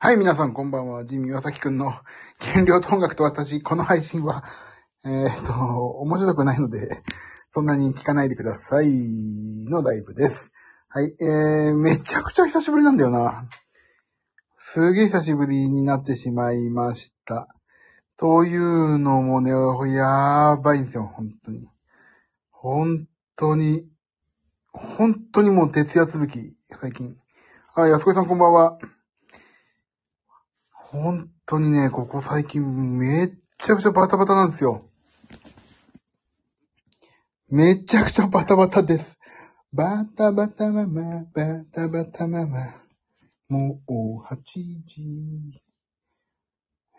はい、皆さんこんばんは。ジミー岩崎くんの 原料と音楽と私、この配信は、えっ、と、面白くないので、そんなに聞かないでくださいのライブです。はい、えー、めちゃくちゃ久しぶりなんだよな。すげえ久しぶりになってしまいました。というのもね、やばいんですよ、本当に。本当に、本当にもう徹夜続き、最近。あ、安子さんこんばんは。本当にね、ここ最近めっちゃくちゃバタバタなんですよ。めちゃくちゃバタバタです。バタバタママ、バタバタママ。もう8時。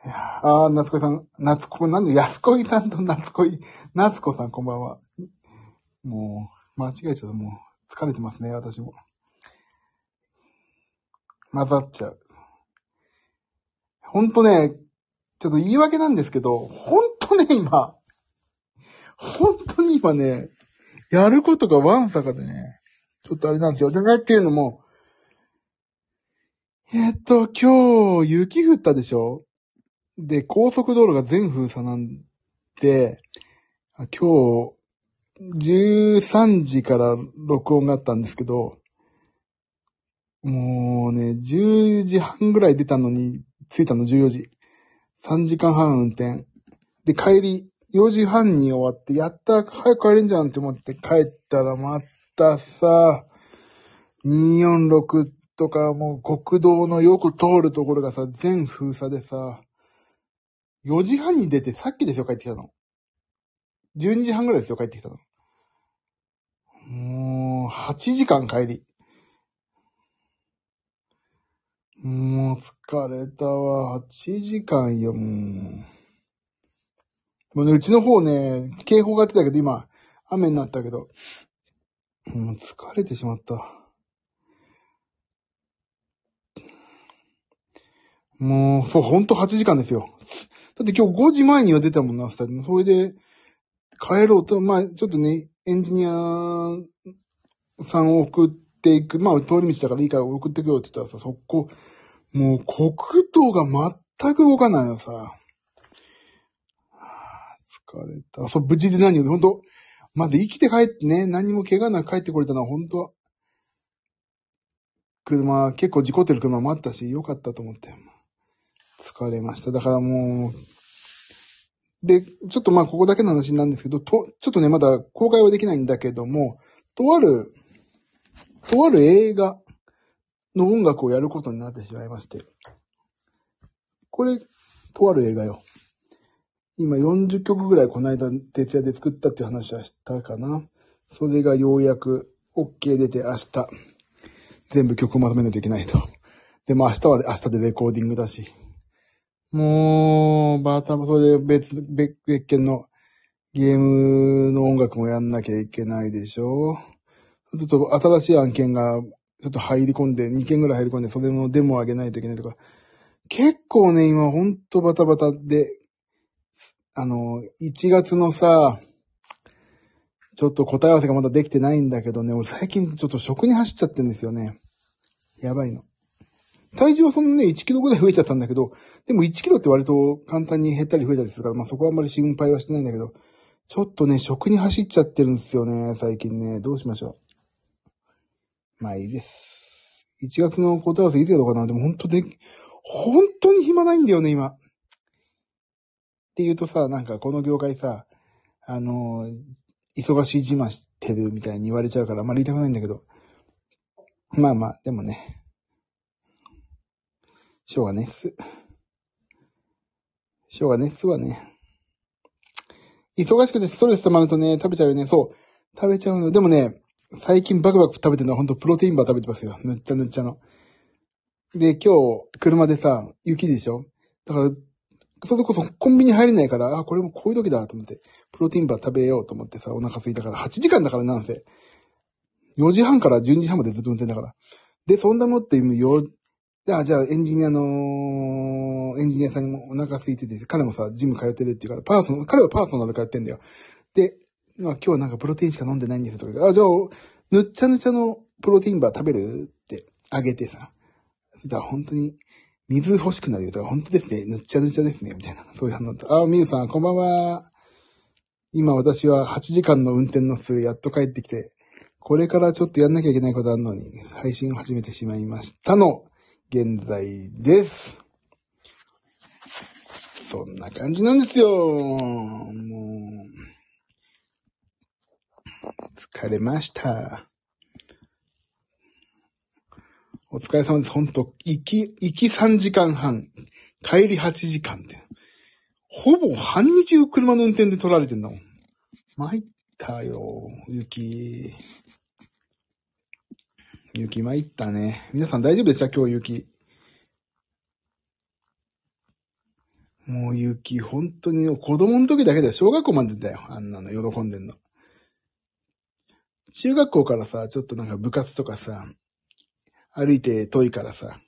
いやあー、夏子さん、夏子、なんで、安子さんと夏子、夏子さんこんばんは。もう、間違えちゃった。もう、疲れてますね、私も。混ざっちゃう。ほんとね、ちょっと言い訳なんですけど、ほんとね、今、ほんとに今ね、やることがワンサカでね、ちょっとあれなんですよ。でね、っていうのも、えっと、今日、雪降ったでしょ？で、高速道路が全封鎖なんで、今日、13時から録音があったんですけど、もうね、10時半ぐらい出たのに、着いたの14時。3時間半運転。で、帰り、4時半に終わって、やった、早く帰れんじゃんって思って帰ったら、またさ、246とか、もう国道のよく通るところがさ、全封鎖でさ、4時半に出て、さっきですよ、帰ってきたの。12時半ぐらいですよ、帰ってきたの。もう、8時間帰り。もう疲れたわ。8時間よ、もう。もうね、うちの方ね、警報が出たけど、今、雨になったけど、もう疲れてしまった。もう、そう、ほんと8時間ですよ。だって今日5時前には出たもんな、スタジオそれで、帰ろうと、まあ、ちょっとね、エンジニアさんを送っていく、まあ、通り道だからいいから送ってくよって言ったらさ、そこ、もう国道が全く動かないのさ。疲れた。そう、無事で何より、ほんと、まず生きて帰ってね、何も怪我なく帰ってこれたのは本当車、結構事故ってる車もあったし、よかったと思って。疲れました。だからもう、で、ちょっとまあここだけの話なんですけど、と、ちょっとね、まだ公開はできないんだけども、とある、とある映画の音楽をやることになってしまいまして。これ、とある映画よ。今40曲ぐらいこの間徹夜で作ったっていう話はしたかな。それがようやく OK 出て明日、全部曲をまとめないといけないと。でも明日は明日でレコーディングだし。もう、バーターもそれで別、別、別件のゲームの音楽もやんなきゃいけないでしょ。ちょっと新しい案件がちょっと入り込んで、2件ぐらい入り込んで、それもデモを上げないといけないとか。結構ね、今ほんとバタバタで、あの、1月のさ、ちょっと答え合わせがまだできてないんだけどね、俺最近ちょっと食に走っちゃってんですよね。やばいの。体重はそんなね、1キロぐらい増えちゃったんだけど、でも1キロって割と簡単に減ったり増えたりするから、まあそこはあんまり心配はしてないんだけど、ちょっとね、食に走っちゃってるんですよね、最近ね。どうしましょう。まあいいです。1月の答え合わせいつやろうかな。でも本当で、本当に暇ないんだよね、今。って言うとさ、なんかこの業界さ、あの、忙しい自慢してるみたいに言われちゃうから、あんまり言いたくないんだけど。まあまあ、でもね。しょうがねっす。しょうがねっすわね。忙しくてストレス溜まるとね、食べちゃうよね。そう。食べちゃうの。でもね、最近バクバク食べてるのはほんとプロテインバー食べてますよ。ぬっちゃぬっちゃの。で、今日、車でさ、雪でしょ？だから、それこそコンビニ入れないから、あ、これもこういう時だと思って、プロテインバー食べようと思ってさ、お腹空いたから、8時間だからなんせ。4時半から12時半までずっと運転だから。で、そんなもって、よ、じゃあ、じゃあ、エンジニアの、エンジニアさんにもお腹空いてて、彼もさ、ジム通ってるっていうから、パーソナル、彼はパーソナルで通ってんだよ。で、今日はなんかプロテインしか飲んでないんですとか、あ、じゃあ、ぬっちゃぬちゃのプロテインバー食べる？ってあげてさ。そしたら本当に水欲しくなるよとか、本当ですね。ぬっちゃぬちゃですね。みたいな。そういう反応だった。あ、みゆさん、こんばんは。今私は8時間の運転の末、やっと帰ってきて、これからちょっとやんなきゃいけないことあるのに、配信を始めてしまいましたの、現在です。そんな感じなんですよ。もう、疲れました。お疲れ様です。ほんと、行き、行き3時間半、帰り8時間って。ほぼ半日車の運転で取られてんだもん。参ったよ、雪。雪参ったね。皆さん大丈夫でした今日雪。もう雪、本当に子供の時だけだよ。小学校までだよ。あんなの喜んでんの。中学校からさ、ちょっとなんか部活とかさ、歩いて遠いからさ、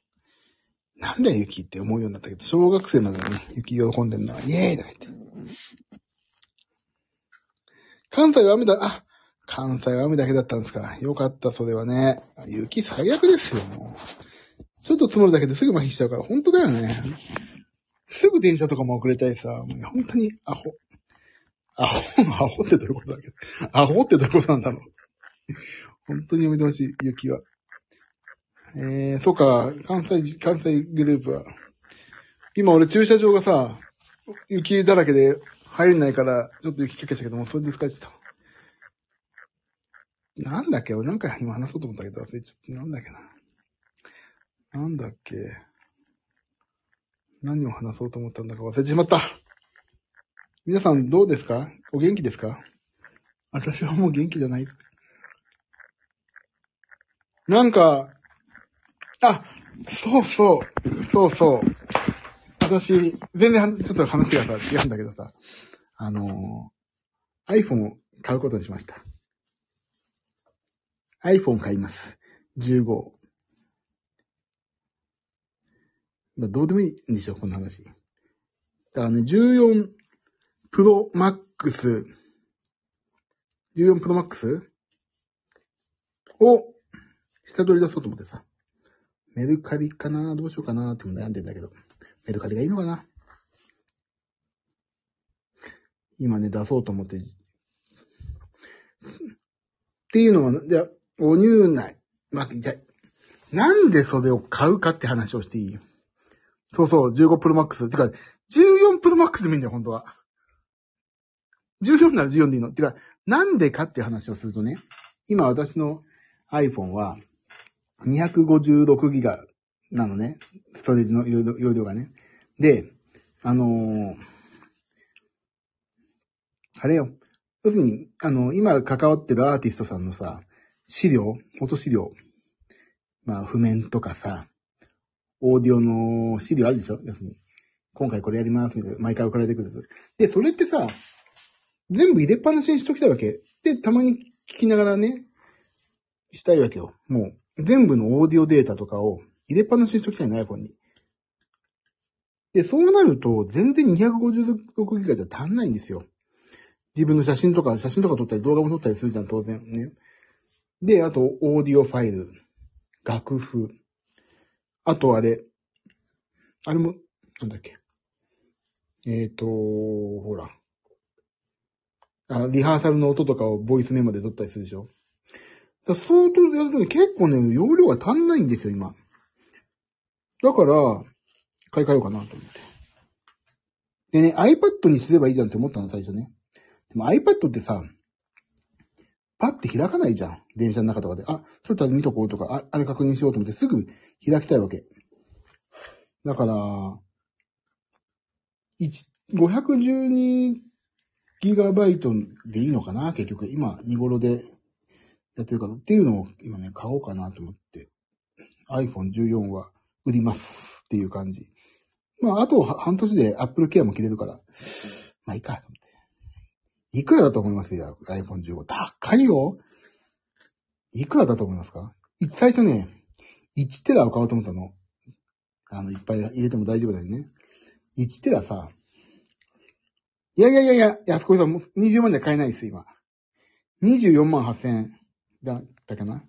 なんだよ雪って思うようになったけど、小学生までね、雪喜んでんのは、イエーイとか言って。関西は雨だ、あ、関西は雨だけだったんですか。よかった、それはね。雪最悪ですよ、もう。ちょっと積もるだけですぐ麻痺しちゃうから、本当だよね。すぐ電車とかも遅れたりさ、もう本当にアホ。アホ、アホってどういうことだっけ。アホってどういうことなんだろう。本当にやめてほしい、雪は。えー、そうか、関西、関西グループは。今俺駐車場がさ、雪だらけで入れないから、ちょっと雪かけしたけども、それで疲れてた。なんだっけ？俺なんか今話そうと思ったけど忘れちゃった。なんだっけな？なんだっけ？何を話そうと思ったんだか忘れてしまった。皆さんどうですか？お元気ですか？私はもう元気じゃない。なんか、あ、そうそう、そうそう。私、全然ちょっと話がさ、違うんだけどさ、あのー、iPhone を買うことにしました。iPhone 買います。15。まあ、どうでもいいんでしょ、この話。だからね、14 Pro Max、14 Pro Max を下取り出そうと思ってさ。メルカリかな？どうしようかなって悩んでんだけど。メルカリがいいのかな？今ね、出そうと思って。っていうのは、じゃあ、お入内。まあ、じゃなんでそれを買うかって話をしていい？そうそう、15 Pro Max。てか、14 Pro Max でもいいんだよ、本当は。14なら14でいいの。てか、なんでかって話をするとね、今私の iPhone は、256ギガなのね。ストレージの容量がね。で、あのー、あれよ。要するに、あの、今関わってるアーティストさんのさ、資料、フォト資料、まあ、譜面とかさ、オーディオの資料あるでしょ？要するに、今回これやります、みたいな、毎回送られてくるやつ。で、それってさ、全部入れっぱなしにしときたいわけ。で、たまに聞きながらね、したいわけよ。もう、全部のオーディオデータとかを入れっぱなしにしときたいの、iPhone に。で、そうなると、全然256ギガじゃ足んないんですよ。自分の写真とか、写真とか撮ったり動画も撮ったりするじゃん、当然ね。で、あと、オーディオファイル、楽譜。あと、あれ、あれも、なんだっけ。えっ、ー、と、ほら。あ、リハーサルの音とかをボイスメモで撮ったりするでしょだそうとやるとね、結構ね、容量が足んないんですよ、今。だから、買い替えようかなと思って。でね、iPad にすればいいじゃんって思ったの、最初ね。でも iPad ってさ、パッて開かないじゃん。電車の中とかで。あ、ちょっと見とこうとか、ああれ確認しようと思ってすぐ開きたいわけ。だから、512ギガバイトでいいのかな結局。今、見頃でやってるか。っていうのを今ね、買おうかなと思って。iPhone14 は売りますっていう感じ。まあ、あと半年で Apple Care も切れるから。まあ、いいかと思って。いくらだと思います？よ ?iPhone15。高いよいくらだと思いますか？最初ね、1テラを買おうと思ったの。あの、いっぱい入れても大丈夫だよね。1テラさ、いやいやいやいや、安子さんもう20万で買えないです、今。24万8000円だったかな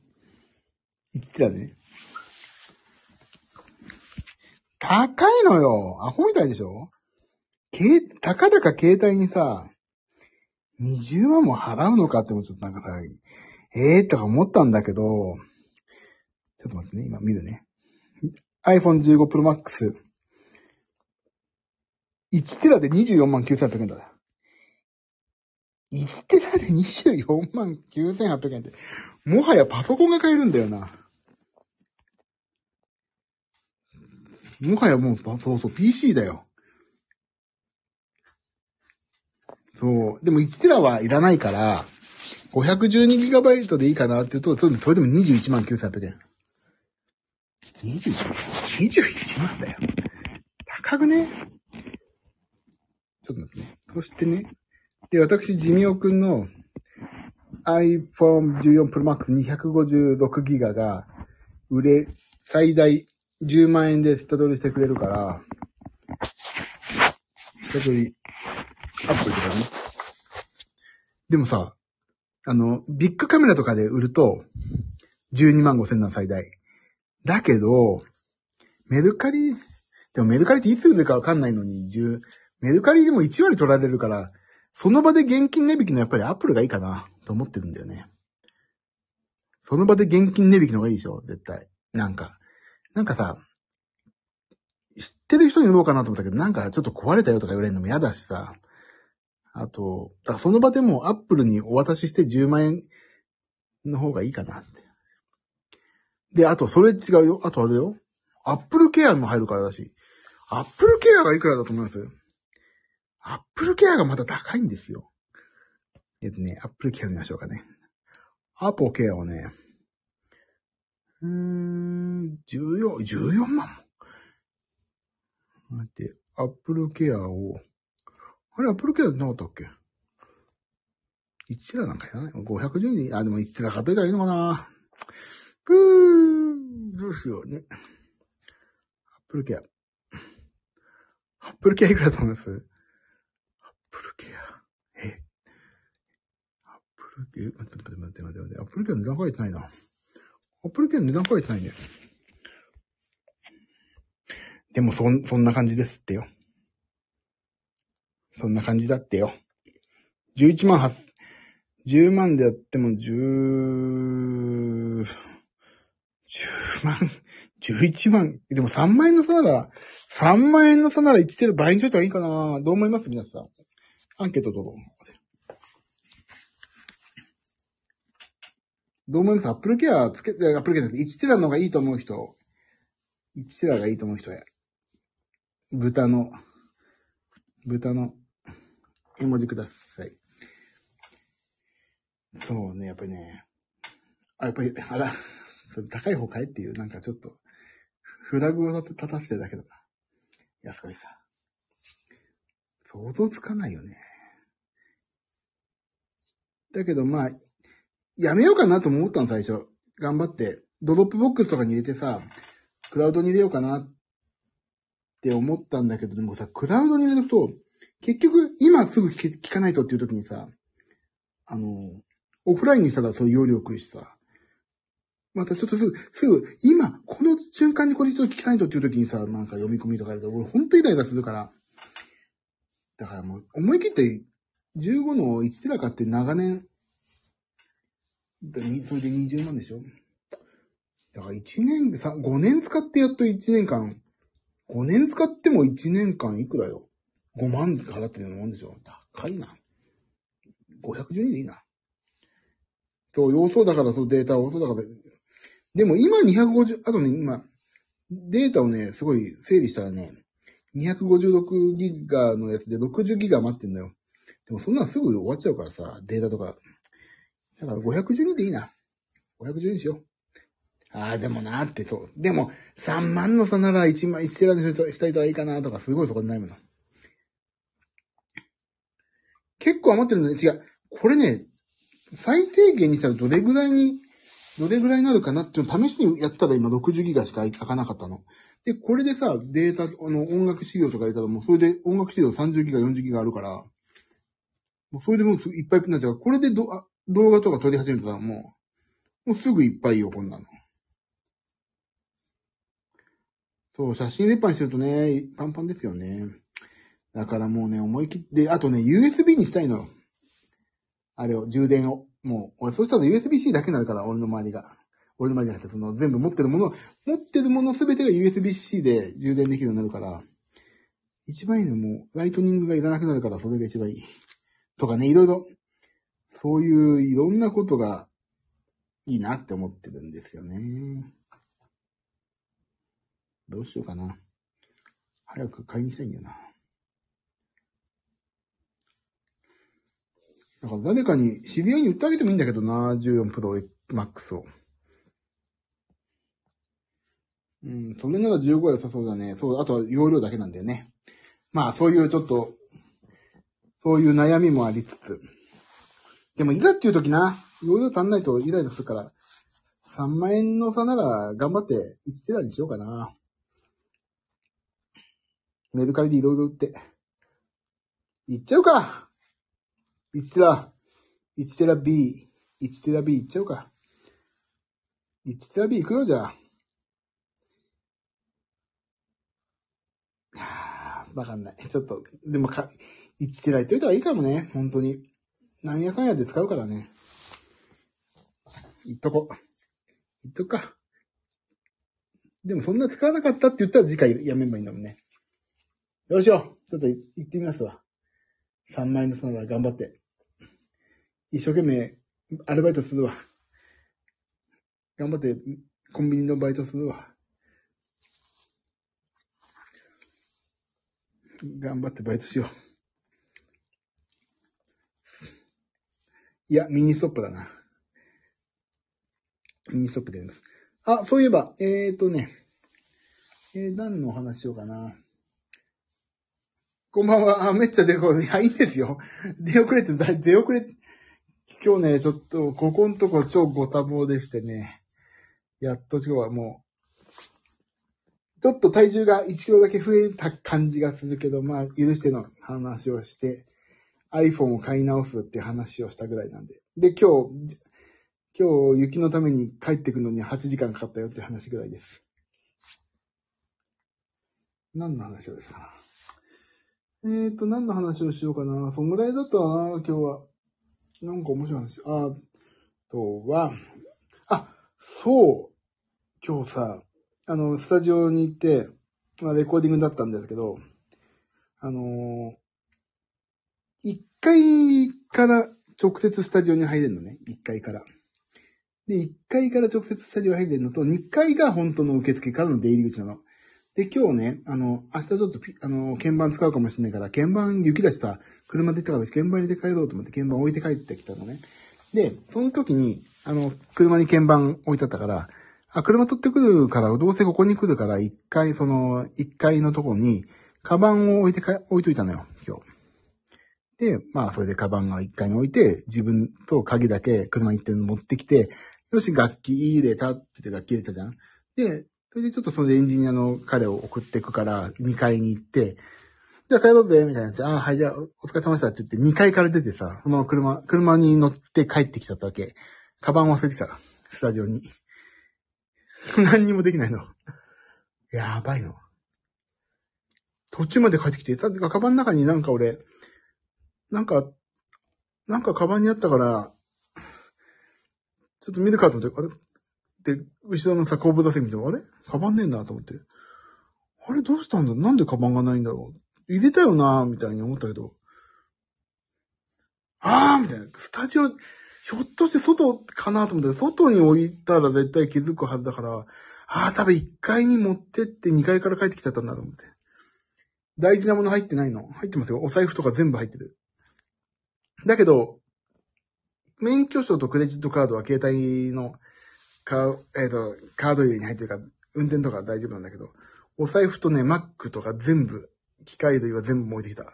?1 テラね。高いのよ。アホみたいでしょ？け、たかだか携帯にさ、20万も払うのかってもちょっとなんかさ、ええー、とか思ったんだけど、ちょっと待ってね、今見るね。iPhone 15 Pro Max。1テラで24万9800円だ。1テラで24万9800円って、もはやパソコンが買えるんだよな。もはやもう、そうそう、PC だよ。そう。でも1テラはいらないから、512GB でいいかなって言うと、それでも21万9800円。20? 21万？だよ。高くね？ちょっと待ってね。そしてね。で、私、ジミオくんの iPhone 14 Pro Max 256ギガが売れ、最大10万円で下取りしてくれるから、下取り、アップルとかね。でもさ、あの、ビッグカメラとかで売ると、12万5千な最大。だけど、メルカリ、でもメルカリっていつ売るかわかんないのに、10、メルカリでも1割取られるから、その場で現金値引きのやっぱりアップルがいいかな、と思ってるんだよね。その場で現金値引きの方がいいでしょ、絶対。なんか。なんかさ、知ってる人に売ろうかなと思ったけど、なんかちょっと壊れたよとか言われるのも嫌だしさ。あと、だその場でもアップルにお渡しして10万円の方がいいかなって。で、あと、それ違うよ。あとあれよ。アップルケアも入るからだし。アップルケアがいくらだと思います？アップルケアがまた高いんですよ。えっとね、アップルケア見ましょうかね。アップルケアはね、うーん、14、14万も待って、アップルケアを、あれ、アップルケアってなかったっけ ?1 テラなんかやらない ?510 に、あ、でも1テラ買っといたらいいのかな？ふー、どうしようね。アップルケア。アップルケアいくらだと思いますアップルケア。えアップルケア、待って待って待って待って待って。アップルケア値段書いてないな。アップルケア値段書いてないね。でもそん、そんな感じですってよ。そんな感じだってよ。11万8、10万でやっても10、10万、11万。でも3万円の差なら、3万円の差なら1テラ倍にしといた方がいいかなどう思います？皆さん。アンケートどうぞ。どう思いますアップルケアつけて、アップルケアです1テラの方がいいと思う人。1テラがいいと思う人や。豚の、豚の絵文字ください。そうね、やっぱりね。あ、やっぱり、あら、それ高い方かいっていう、なんかちょっと、フラグを立たせてるだけだか安子さ。想像つかないよね。だけどまあ、やめようかなと思ったの最初。頑張って。ドロップボックスとかに入れてさ、クラウドに入れようかなって思ったんだけど、でもさ、クラウドに入れると、結局、今すぐ聞かないとっていう時にさ、あの、オフラインにしたらそういう容量食いしさ、またちょっとすぐ、すぐ、今、この瞬間にこれ一度聞きたいとっていう時にさ、なんか読み込みとかやると、俺ほんとイライラするから、だからもう、思い切って15の1テラ買って長年、それで20万でしょ？だから1年、さ、5年使ってやっと1年間、5年使っても1年間いくらよ？5万払ってるようなもんでしょ？高いな。512でいいな。そう、要素だからそうデータを、そうだから。でも今250、あとね、今、データをね、すごい整理したらね、256ギガのやつで60ギガ待ってんだよ。でもそんなのすぐ終わっちゃうからさ、データとか。だから512でいいな。512にしよう。ああ、でもなってそう。でも、3万の差なら1万、1テラにしたいとはいいかなとか、すごいそこに悩むの。結構余ってるのね。違う。これね、最低限にしたらどれぐらいに、どれぐらいになるかなっていうのを試しにやったら今60ギガしか開かなかったの。で、これでさ、データ、あの、音楽資料とか入れたらもうそれで音楽資料30ギガ、40ギガあるから、もうそれでもういっぱいになっちゃう。これでどあ動画とか撮り始めたらもう、もうすぐいっぱいよ、こんなの。そう、写真列版してるとね、パンパンですよね。だからもうね、思い切って、あとね、USB にしたいのよ。あれを、充電を。もう、俺、そしたら USB-C だけになるから、俺の周りが。俺の周りじゃなくて、その、全部持ってるもの、持ってるものすべてが USB-C で充電できるようになるから、一番いいのも、ライトニングがいらなくなるから、それが一番いい。とかね、いろいろ、そういういろんなことがいいなって思ってるんですよね。どうしようかな。早く買いに行きたいんだよな。だから誰かに知り合いに売ってあげてもいいんだけどな、14プロ Max を。うん、それなら15は良さそうだね。そう、あとは容量だけなんだよね。まあ、そういうちょっと、そういう悩みもありつつ。でも、いざっていう時な、容量足んないとイライラするから、3万円の差なら頑張って1テラにしようかな。メルカリでいろいろ売って。いっちゃうか !1 テラ、1テラ B、1テラ B いっちゃうか。1テラ B いくよ、じゃあ。わかんない。ちょっと、でもか、1テラ言っといた方がいいかもね。本当に。なんやかんやで使うからね。言っとこ。言っとくか。でもそんな使わなかったって言ったら次回やめばいいんだもんね。よいしょ。ちょっと行ってみますわ。3万円のその頑張って。一生懸命アルバイトするわ。頑張ってコンビニのバイトするわ。頑張ってバイトしよう。いや、ミニストップだな。ミニストップでやります。あ、そういえば、えーとね、えー、何のお話しようかな。こんばんは。あ、めっちゃ出遅れ、いや、いいんですよ。出遅れて、だ出遅れ、今日ね、ちょっと、ここんとこ超ご多忙でしてね、やっと今日はもう、ちょっと体重が1キロだけ増えた感じがするけど、まあ、許しての話をして、iPhone を買い直すって話をしたぐらいなんで。で、今日、今日雪のために帰ってくるのに8時間かかったよって話ぐらいです。何の話をですかな？えーと、何の話をしようかな？そんぐらいだったな、今日は。なんか面白い話。あとは、あ、そう。今日さ、あの、スタジオに行って、まあ、レコーディングだったんですけど、あのー、階から直接スタジオに入れるのね。1階から。で、1階から直接スタジオに入れるのと、2階が本当の受付からの出入り口なの。で、今日ね、あの、明日ちょっとピ、あの、鍵盤使うかもしれないから、鍵盤雪だしさ、車で行ったから鍵盤入れて帰ろうと思って鍵盤置いて帰ってきたのね。で、その時に、あの、車に鍵盤置いてあったから、あ、車取ってくるから、どうせここに来るから、一回、その、一階のとこに、カバンを置いてか、置いといたのよ、今日。で、まあ、それでカバンが一階に置いて、自分と鍵だけ車に行って持ってきて、よし、楽器入れたって言って楽器入れたじゃん。で、それでちょっとそのエンジニアの彼を送っていくから、2階に行って、じゃあ帰ろうぜ、みたいなやつ。あはい、じゃあお疲れ様でしたって言って、2階から出てさ、その車、車に乗って帰ってきちゃったわけ。カバン忘れてきた。スタジオに。何にもできないの。やばいの。途中まで帰ってきて、さてか、カバンの中になんか俺、なんか、なんかカバンにあったから、ちょっと見るかと思って、あれ？で、後ろのさ、後部座席見ても、あれ？カバンねえなと思って。あれどうしたんだ？なんでカバンがないんだろう？入れたよなみたいに思ったけど。あーみたいな。スタジオ、ひょっとして外かなと思って、外に置いたら絶対気づくはずだから、あー多分1階に持ってって2階から帰ってきちゃったんだと思って。大事なもの入ってないの？入ってますよ。お財布とか全部入ってる。だけど、免許証とクレジットカードは携帯のカ,、えー、とカード入れに入ってるから、運転とか大丈夫なんだけど、お財布とね、Mac とか全部、機械類は全部置いてきた。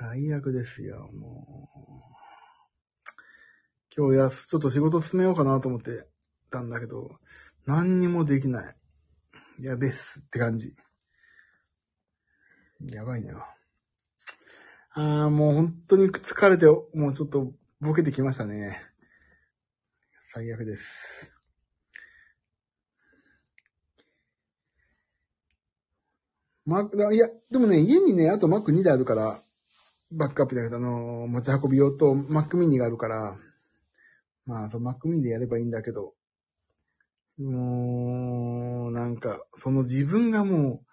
最悪ですよ、もう。今日やす、ちょっと仕事進めようかなと思ってたんだけど、何にもできない。やべっすって感じ。やばいね。ああ、もう本当に疲れて、もうちょっとボケてきましたね。最悪です。マック、いや、でもね、家にね、あと Mac2 台あるから、バックアップだけど、あのー持ち運び用と Mac mini があるから、まあ、その Mac mini でやればいいんだけど、もう、なんか、その自分がもう、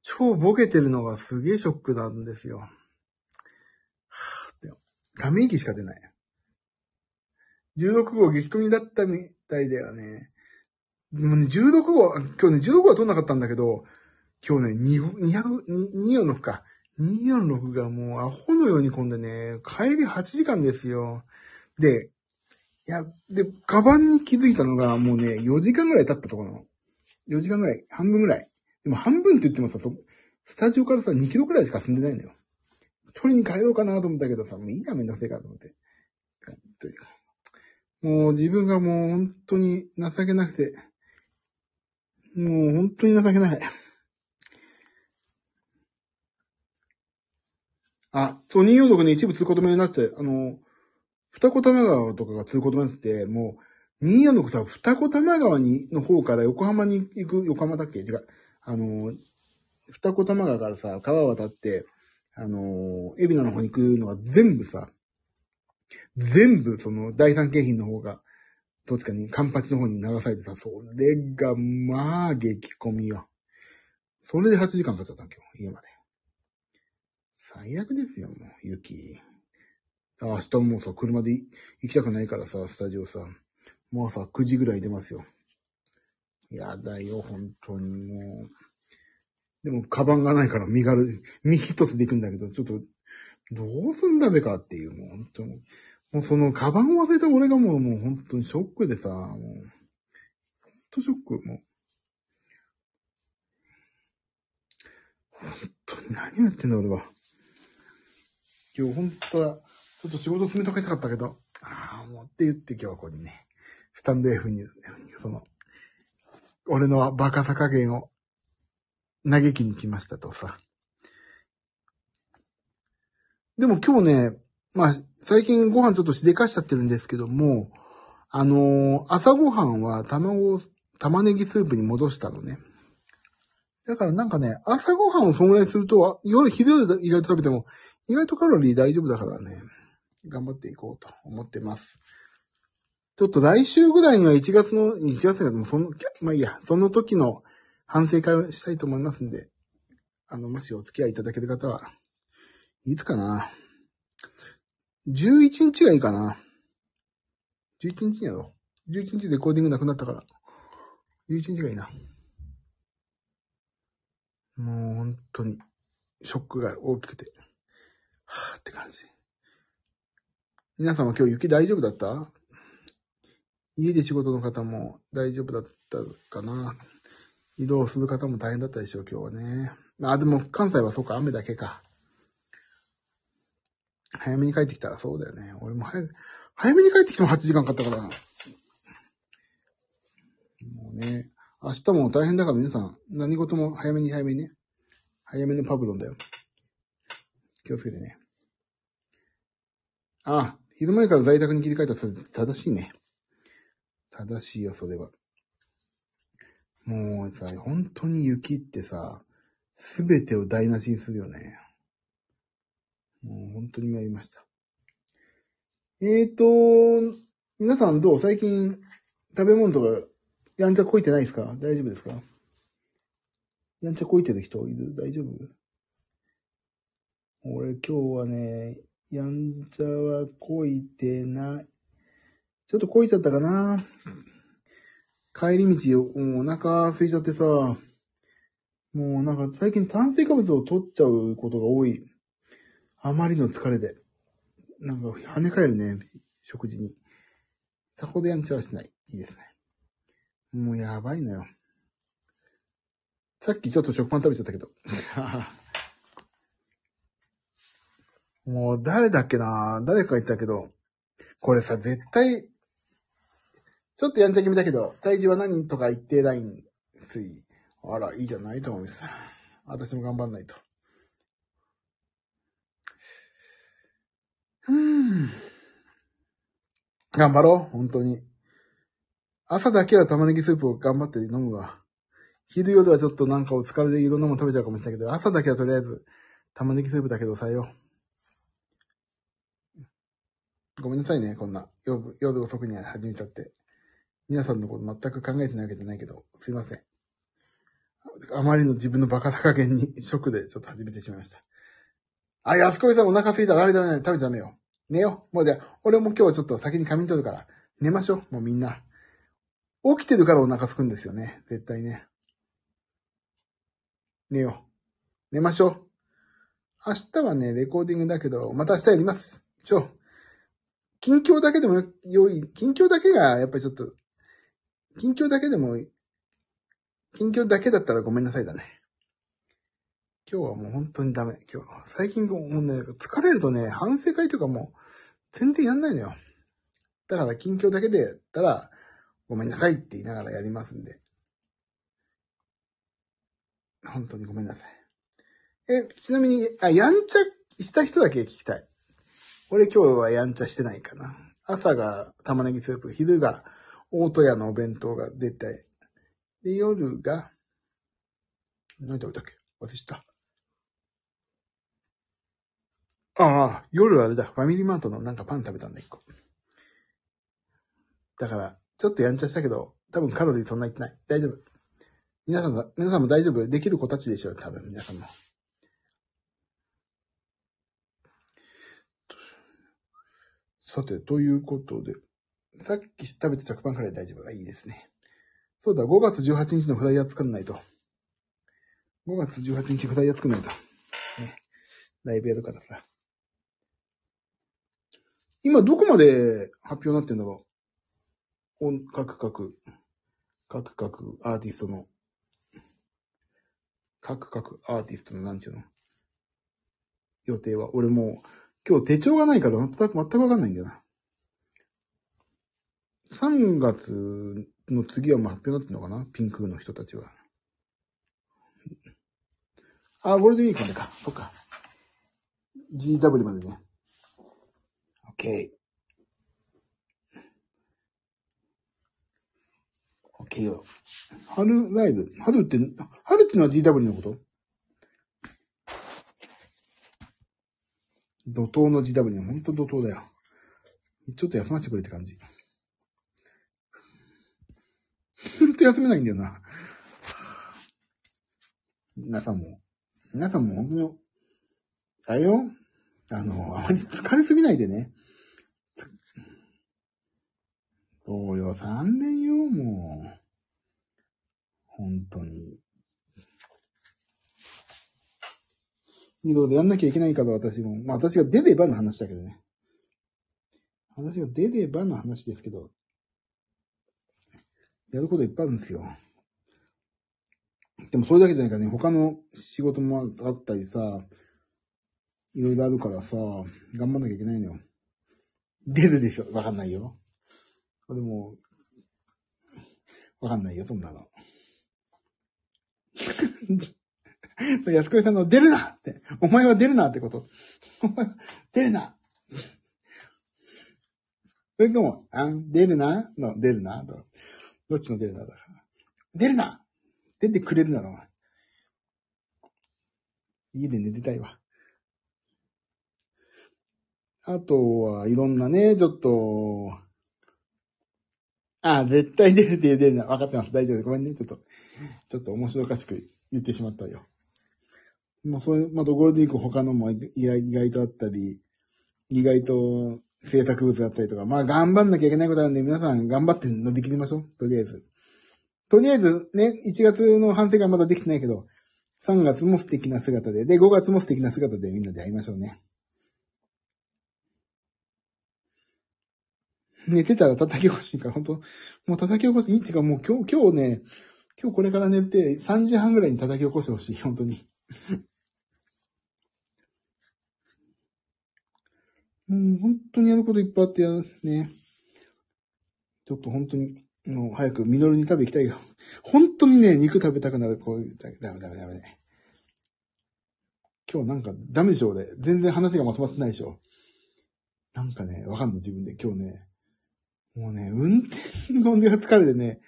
超ボケてるのがすげえショックなんですよ。ため息しか出ない。16号激込みだったみたいだよね。でもね、16号、今日ね、16号は取んなかったんだけど、今日ね、200 2 246か。246がもうアホのように混んでね、帰り8時間ですよ。で、いや、で、カバンに気づいたのがもうね、4時間ぐらい経ったところの。4時間ぐらい、半分ぐらい。でも半分って言ってもさ、そスタジオからさ、2キロくらいしか進んでないのよ。取りに帰ろうかなと思ったけどさ、もういいや、めんどくせえかと思って。というかもう自分がもう本当に情けなくて、もう本当に情けない。あ、そう、246ね、一部通行止めになって、あの、二子玉川とかが通行止めになって、もう、246さ、二子玉川に、の方から横浜に行く、横浜だっけ？違う。あの、二子玉川からさ、川渡って、あのー、海老名の方に行くのが全部さ、全部その第三京浜の方が、どっちかに、カンパチの方に流されてさ、それが、まあ、激混みよ。それで8時間かかっちゃったの、今日、家まで。最悪ですよ、もう、雪。明日もさ、車で行きたくないからさ、スタジオさ、もう朝9時ぐらい出ますよ。やだよ、本当にもう。でも、カバンがないから身軽、身一つで行くんだけど、ちょっと、どうすんだべかっていう、もう本当に。もうその、カバンを忘れた俺がもう、もう本当にショックでさ、もう、本当ショック、もう。本当に何やってんだ、俺は。今日本当は、ちょっと仕事進めときたかったけど、ああ、もうって言って今日はここにね、スタンド F に、その、俺のバカさ加減を嘆きに来ましたとさ。でも今日ね、まあ、最近ご飯ちょっとしでかしちゃってるんですけども、あのー朝ごはんは卵を、玉ねぎスープに戻したのね。だからなんかね、朝ごはんをそんぐらいすると、夜、昼意外と食べても、意外とカロリー大丈夫だからね、頑張っていこうと思ってます。ちょっと来週ぐらいには1月の、1月がもその、まあいいや、その時の反省会をしたいと思いますんで、あの、もしお付き合いいただける方は、いつかな ?11 日がいいかな ?11 日やろ ?11 日レコーディングなくなったから。11日がいいな。もう本当に、ショックが大きくて、はぁって感じ。皆さんは今日雪大丈夫だった？家で仕事の方も大丈夫だったかな？移動する方も大変だったでしょう、今日はね。あ、でも関西はそうか、雨だけか。早めに帰ってきたらそうだよね。俺も早く、早めに帰ってきても8時間かかったから。もうね、明日も大変だから皆さん、何事も早めに早めにね。早めのパブロンだよ。気をつけてね。あ、昼前から在宅に切り替えたら正しいね。正しいよ、それは。もうさ、本当に雪ってさ、すべてを台無しにするよね。もう本当に参りました。えーと、皆さんどう？最近食べ物とかやんちゃこいてないですか？大丈夫ですか？やんちゃこいてる人いる？大丈夫？俺今日はね、やんちゃはこいてない。ちょっとこいちゃったかな帰り道、お腹空いちゃってさ、もうなんか最近炭水化物を取っちゃうことが多い。あまりの疲れで。なんか跳ね返るね、食事に。そこでやんちゃはしない。いいですね。もうやばいのよ。さっきちょっと食パン食べちゃったけど。もう誰だっけな？誰か言ったけど、これさ、絶対、ちょっとやんちゃ気味だけど、体重は何とか一定ライン推移。あら、いいじゃないと思います。私も頑張んないと。うん。頑張ろう、本当に。朝だけは玉ねぎスープを頑張って飲むわ。昼夜はちょっとなんかお疲れでいろんなもの食べちゃうかもしれないけど、朝だけはとりあえず玉ねぎスープだけで抑えよ。ごめんなさいね、こんな夜夜遅くに始めちゃって。皆さんのこと全く考えてないわけじゃないけど、すいません。あまりの自分のバカさ加減にショックでちょっと始めてしまいました。あ、安子さんお腹空いた。ダメダメダメ。食べちゃダメよ。寝よう。もうじゃあ、俺も今日はちょっと先に仮眠取るから、寝ましょう。もうみんな。起きてるからお腹空くんですよね。絶対ね。寝よう。寝ましょう。明日はね、レコーディングだけど、また明日やります。ちょ。近況だけでも良い。近況だけが、やっぱりちょっと、近況だけでも、近況だけだったらごめんなさいだね。今日はもう本当にダメ。今日、最近もうね、疲れるとね、反省会とかも全然やんないのよ。だから近況だけでやったら、ごめんなさいって言いながらやりますんで。本当にごめんなさい。え、ちなみに、あ、やんちゃした人だけ聞きたい。俺今日はやんちゃしてないかな。朝が玉ねぎスープ、昼が大戸屋のお弁当が出て、で、夜が、何食べたっけ？忘れした。ああ、夜はあれだ。ファミリーマートのなんかパン食べたんだ、一個。だから、ちょっとやんちゃしたけど、多分カロリーそんな言ってない。大丈夫。皆さんが、皆さんも大丈夫。できる子たちでしょう、多分、皆さんも。さて、ということで、さっき食べて着パンカレー大丈夫？がいいですね。そうだ、5月18日のフライヤー作んないと。5月18日フライヤー作んないと。ね。ライブやるからさ。今どこまで発表になってんだろう？各各、各各アーティストの、各各アーティストのなんちゅうの？予定は。俺もう、今日手帳がないから全く、全くわかんないんだよな。3月の次はもう発表になってんのかな？ピンクの人たちは。あ、ゴールデンウィークまでか。そっか。GW までね。OK。OK よ。春ライブ。春って、春ってのは GW のこと？怒涛の GW ね。ほんと怒涛だよ。ちょっと休ませてくれって感じ。ほんと休めないんだよな。皆さんも、皆さんも本当に、あれよ。あの、あまり疲れすぎないでね。そうよ、3年よ、もう。本当に。いろいろやんなきゃいけないから私も。まあ私が出ればの話だけどね。私が出ればの話ですけど。やることいっぱいあるんですよ。でもそれだけじゃないからね、他の仕事もあったりさ、いろいろあるからさ、頑張んなきゃいけないのよ。出るでしょわかんないよ。でも、わかんないよ、そんなの。安子さんの出るなって、お前は出るなってこと。出るなそれとも、あん、出るな？の、出るな？と。どっちの出るなだから。出るな出てくれるなら、家で寝てたいわ。あとは、いろんなね、ちょっと、ああ、絶対出るって出るな。分かってます。大丈夫。ごめんね。ちょっと、ちょっと面白おかしく言ってしまったよ。もうそれ、またゴールデンウィーク他のも意外とあったり、意外と制作物だったりとか、まあ頑張んなきゃいけないことあるんで、皆さん頑張って乗り切りましょう。とりあえず。とりあえずね、1月の反省会まだできてないけど、3月も素敵な姿で、で、5月も素敵な姿でみんなで会いましょうね。寝てたら叩き起こしいから、本当もう叩き起こしいいっていうかもう今日、今日ね、今日これから寝て3時半ぐらいに叩き起こしてほしい、本当に。もう本当にやることいっぱいあってやね。ちょっと本当に、もう早くミノルに食べ行きたいよ。本当にね、肉食べたくなる、こういう、ダメダメダメダメ。今日なんかダメでしょ、俺。全然話がまとまってないでしょ。なんかね、わかんの自分で今日ね。もうね、運転が疲れてね、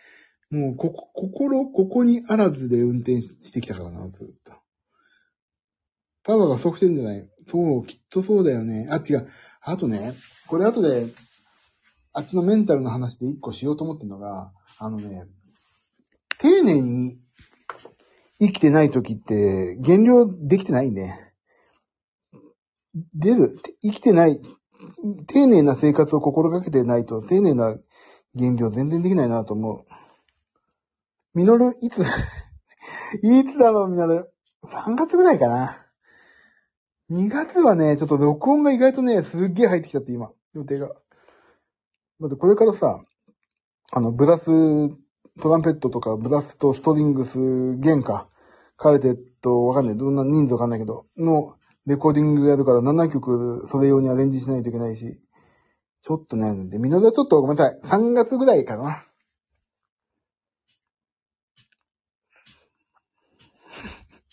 もう、ここ、心、ここにあらずで運転してきたからな、ずっと。パワーが不足してるんじゃないそう、きっとそうだよね。あ、違う。あとね、これ後で、あっちのメンタルの話で一個しようと思ってるのが、あのね、丁寧に生きてない時って減量できてないね。出る、生きてない、丁寧な生活を心がけてないと、丁寧な減量全然できないなと思う。ミノル、いつ いつだろう、ミノル。3月ぐらいかな。2月はね、ちょっと録音が意外とね、すっげえ入ってきちゃって、今、予定が。まずこれからさ、あの、ブラス、トランペットとか、ブラスとストリングス、弦か、カルテット、わかんない。どんな人数わかんないけど、の、レコーディングやるから7曲、それ用にアレンジしないといけないし、ちょっとね、で、ミノルはちょっとごめんなさい。3月ぐらいかな。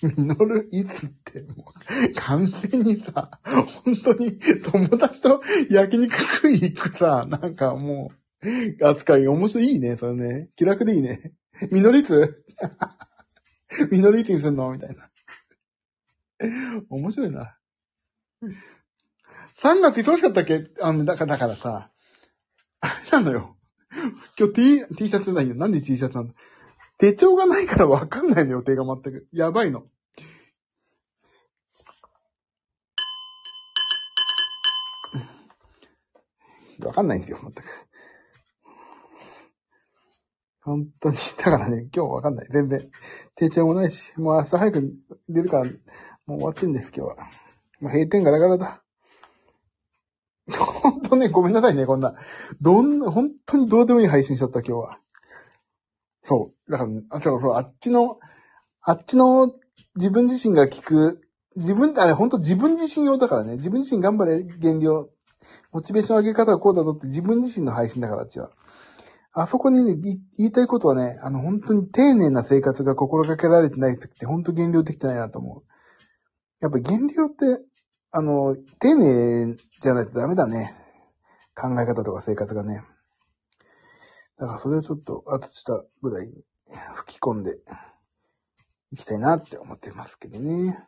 ミノルいつってもう、完全にさ、本当に友達と焼肉食い行くさ、なんかもう、扱い面白いね、それね。気楽でいいね。ミノルいつ？ミノルいつにすんの？みたいな。面白いな。3月忙しかったっけ？あの、だから、だからさ、あれなのよ。今日 T、T シャツないよ。なんで T シャツなの手帳がないからわかんないの予定が全く。やばいの。わかんないんですよ、全く。本当に。だからね、今日わかんない。全然。手帳もないし、もう朝早く出るから、もう終わってんです、今日は。もう閉店ガラガラだ。本当ね、ごめんなさいね、こんな。どんな、本当にどうでもいい配信しちゃった、今日は。そう。だから、あ、そうそう、あっちの、あっちの自分自身が聞く、自分、あれ、本当自分自身用だからね。自分自身頑張れ、減量。モチベーション上げ方はこうだぞって自分自身の配信だから、あっちは。あそこにね、言いたいことはね、あの、本当に丁寧な生活が心がけられてない時って、本当減量できてないなと思う。やっぱ減量って、あの、丁寧じゃないとダメだね。考え方とか生活がね。だからそれをちょっと、あとしたぐらいに吹き込んでいきたいなって思ってますけどね。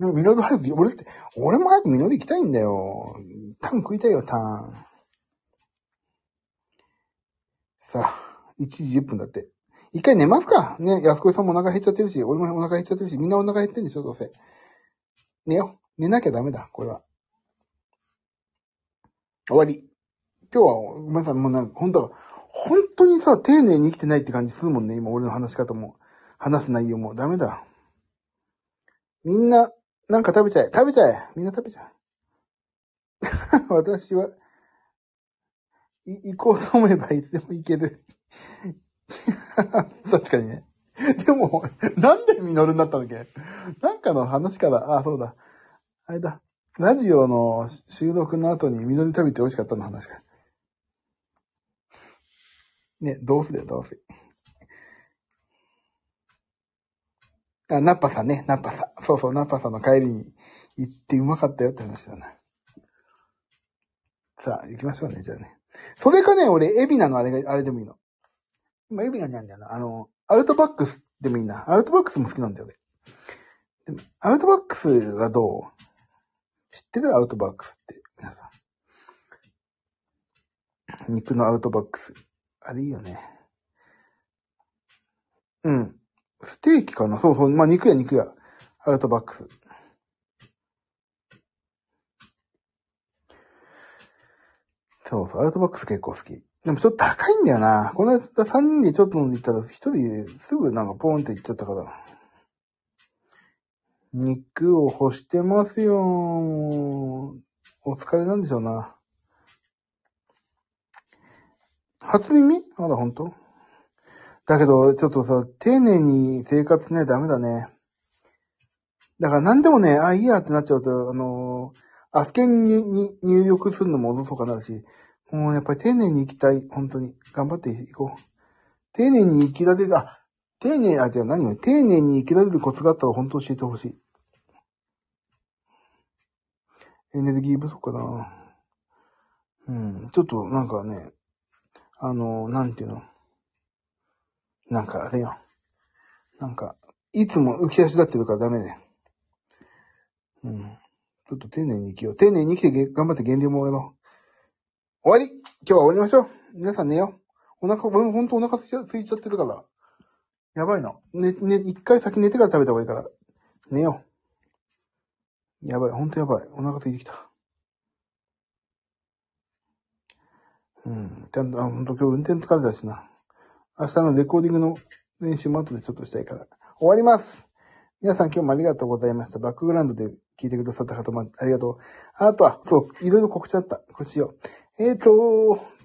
でも、ミノル早く、俺って、俺も早くミノル行きたいんだよ。タン食いたいよ、タン。さあ、1時10分だって。一回寝ますかね、安子さんもお腹減っちゃってるし、俺もお腹減っちゃってるし、みんなお腹減ってんでしょ、どうせ。寝よう。寝なきゃダメだ、これは。終わり。今日は、ごめんなさい、もうなんか、本当本当にさ、丁寧に生きてないって感じするもんね、今俺の話し方も。話す内容も。ダメだ。みんな、なんか食べちゃえ。食べちゃえ。みんな食べちゃえ。私は、い、行こうと思えばいつでも行ける。確かにね。でも、なんでミノルになったんだっけ？なんかの話から、あ、そうだ。あれだ。ラジオの収録の後にミノル食べて美味しかったの話か。ね、どうすだよ、どうす。あ、ナッパさんね、ナッパさん。そうそう、ナッパさんの帰りに行ってうまかったよって話だな。さあ、行きましょうね、じゃあね。それかね、俺、エビナのあれが、あれでもいいの。今、エビナにあるんだよな。あの、アウトバックスでもいいな。アウトバックスも好きなんだよね。でも、アウトバックスはどう？知ってる？アウトバックスって、皆さん。肉のアウトバックス。あれいいよね。うん。ステーキかな？そうそう。まあ、肉や肉や。アウトバックス。そうそう。アウトバックス結構好き。でもちょっと高いんだよな。この間3人でちょっと飲んで行ったら、1人ですぐなんかポーンって行っちゃったから。肉を干してますよ。お疲れなんでしょうな。初耳？まだ本当？だけど、ちょっとさ、丁寧に生活しないとダメだね。だから何でもね、あ、いいやってなっちゃうと、あのー、アスケンにに入力するのも遅そかなるし、もうやっぱり丁寧に生きたい。本当に。頑張っていこう。丁寧に生きられる、あ、丁寧、あ、じゃあ何よ。丁寧に生きられるコツがあったら本当教えてほしい。エネルギー不足かな。うん。ちょっとなんかね、あの、なんていうの？なんかあれよ。なんか、いつも浮き足立ってるからダメね。うん。ちょっと丁寧に生きよう。丁寧に生きて頑張って減量もやろう。終わり今日は終わりましょう。皆さん寝よう。お腹、俺もほんとお腹すいちゃ空いちゃってるから。やばいな。ね、ね、一回先寝てから食べた方がいいから。寝よう。やばい、ほんとやばい。お腹空いてきた。うん。ちゃんと、あ、ほんと今日運転疲れたしな。明日のレコーディングの練習も後でちょっとしたいから。終わります皆さん今日もありがとうございました。バックグラウンドで聞いてくださった方もありがとう。あとは、そう、いろいろ告知あった。こうしよう。えっ、ー、と、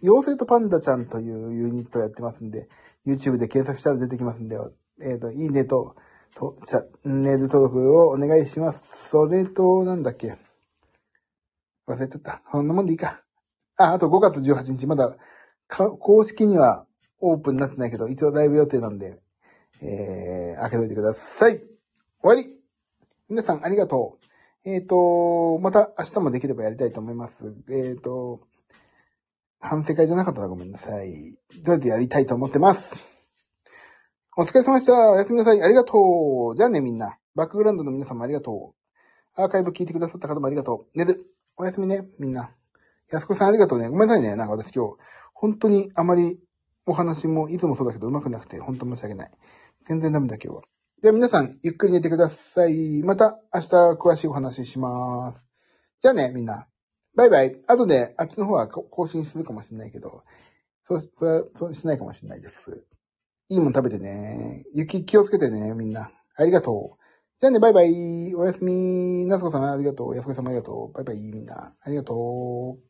妖精とパンダちゃんというユニットをやってますんで、YouTube で検索したら出てきますんで、えっ、ー、と、いいねと、と、チャンネル登録をお願いします。それと、なんだっけ。忘れちゃった。そんなもんでいいか。あ、あと5月18日、まだ、公式にはオープンになってないけど、一応ライブ予定なんで、えー、開けといてください。終わり皆さんありがとう。えっ、ー、と、また明日もできればやりたいと思います。えっ、ー、と、反省会じゃなかったらごめんなさい。とりあえずやりたいと思ってます。お疲れ様でした。おやすみなさい。ありがとう。じゃあね、みんな。バックグラウンドの皆さんもありがとう。アーカイブ聞いてくださった方もありがとう。寝る。おやすみね、みんな。安子さんありがとうね。ごめんなさいね。なんか私今日、本当にあまりお話もいつもそうだけど上手くなくて、本当申し訳ない。全然ダメだ今日は。じゃあ皆さん、ゆっくり寝てください。また明日詳しいお話しします。じゃあね、みんな。バイバイ。後で、あっちの方は更新するかもしれないけど、そう、そうそうしないかもしれないです。いいもん食べてね。雪気をつけてね、みんな。ありがとう。じゃあね、バイバイ。おやすみ。なつこさんありがとう。やすこさんもありがとう。バイバイ、みんな。ありがとう。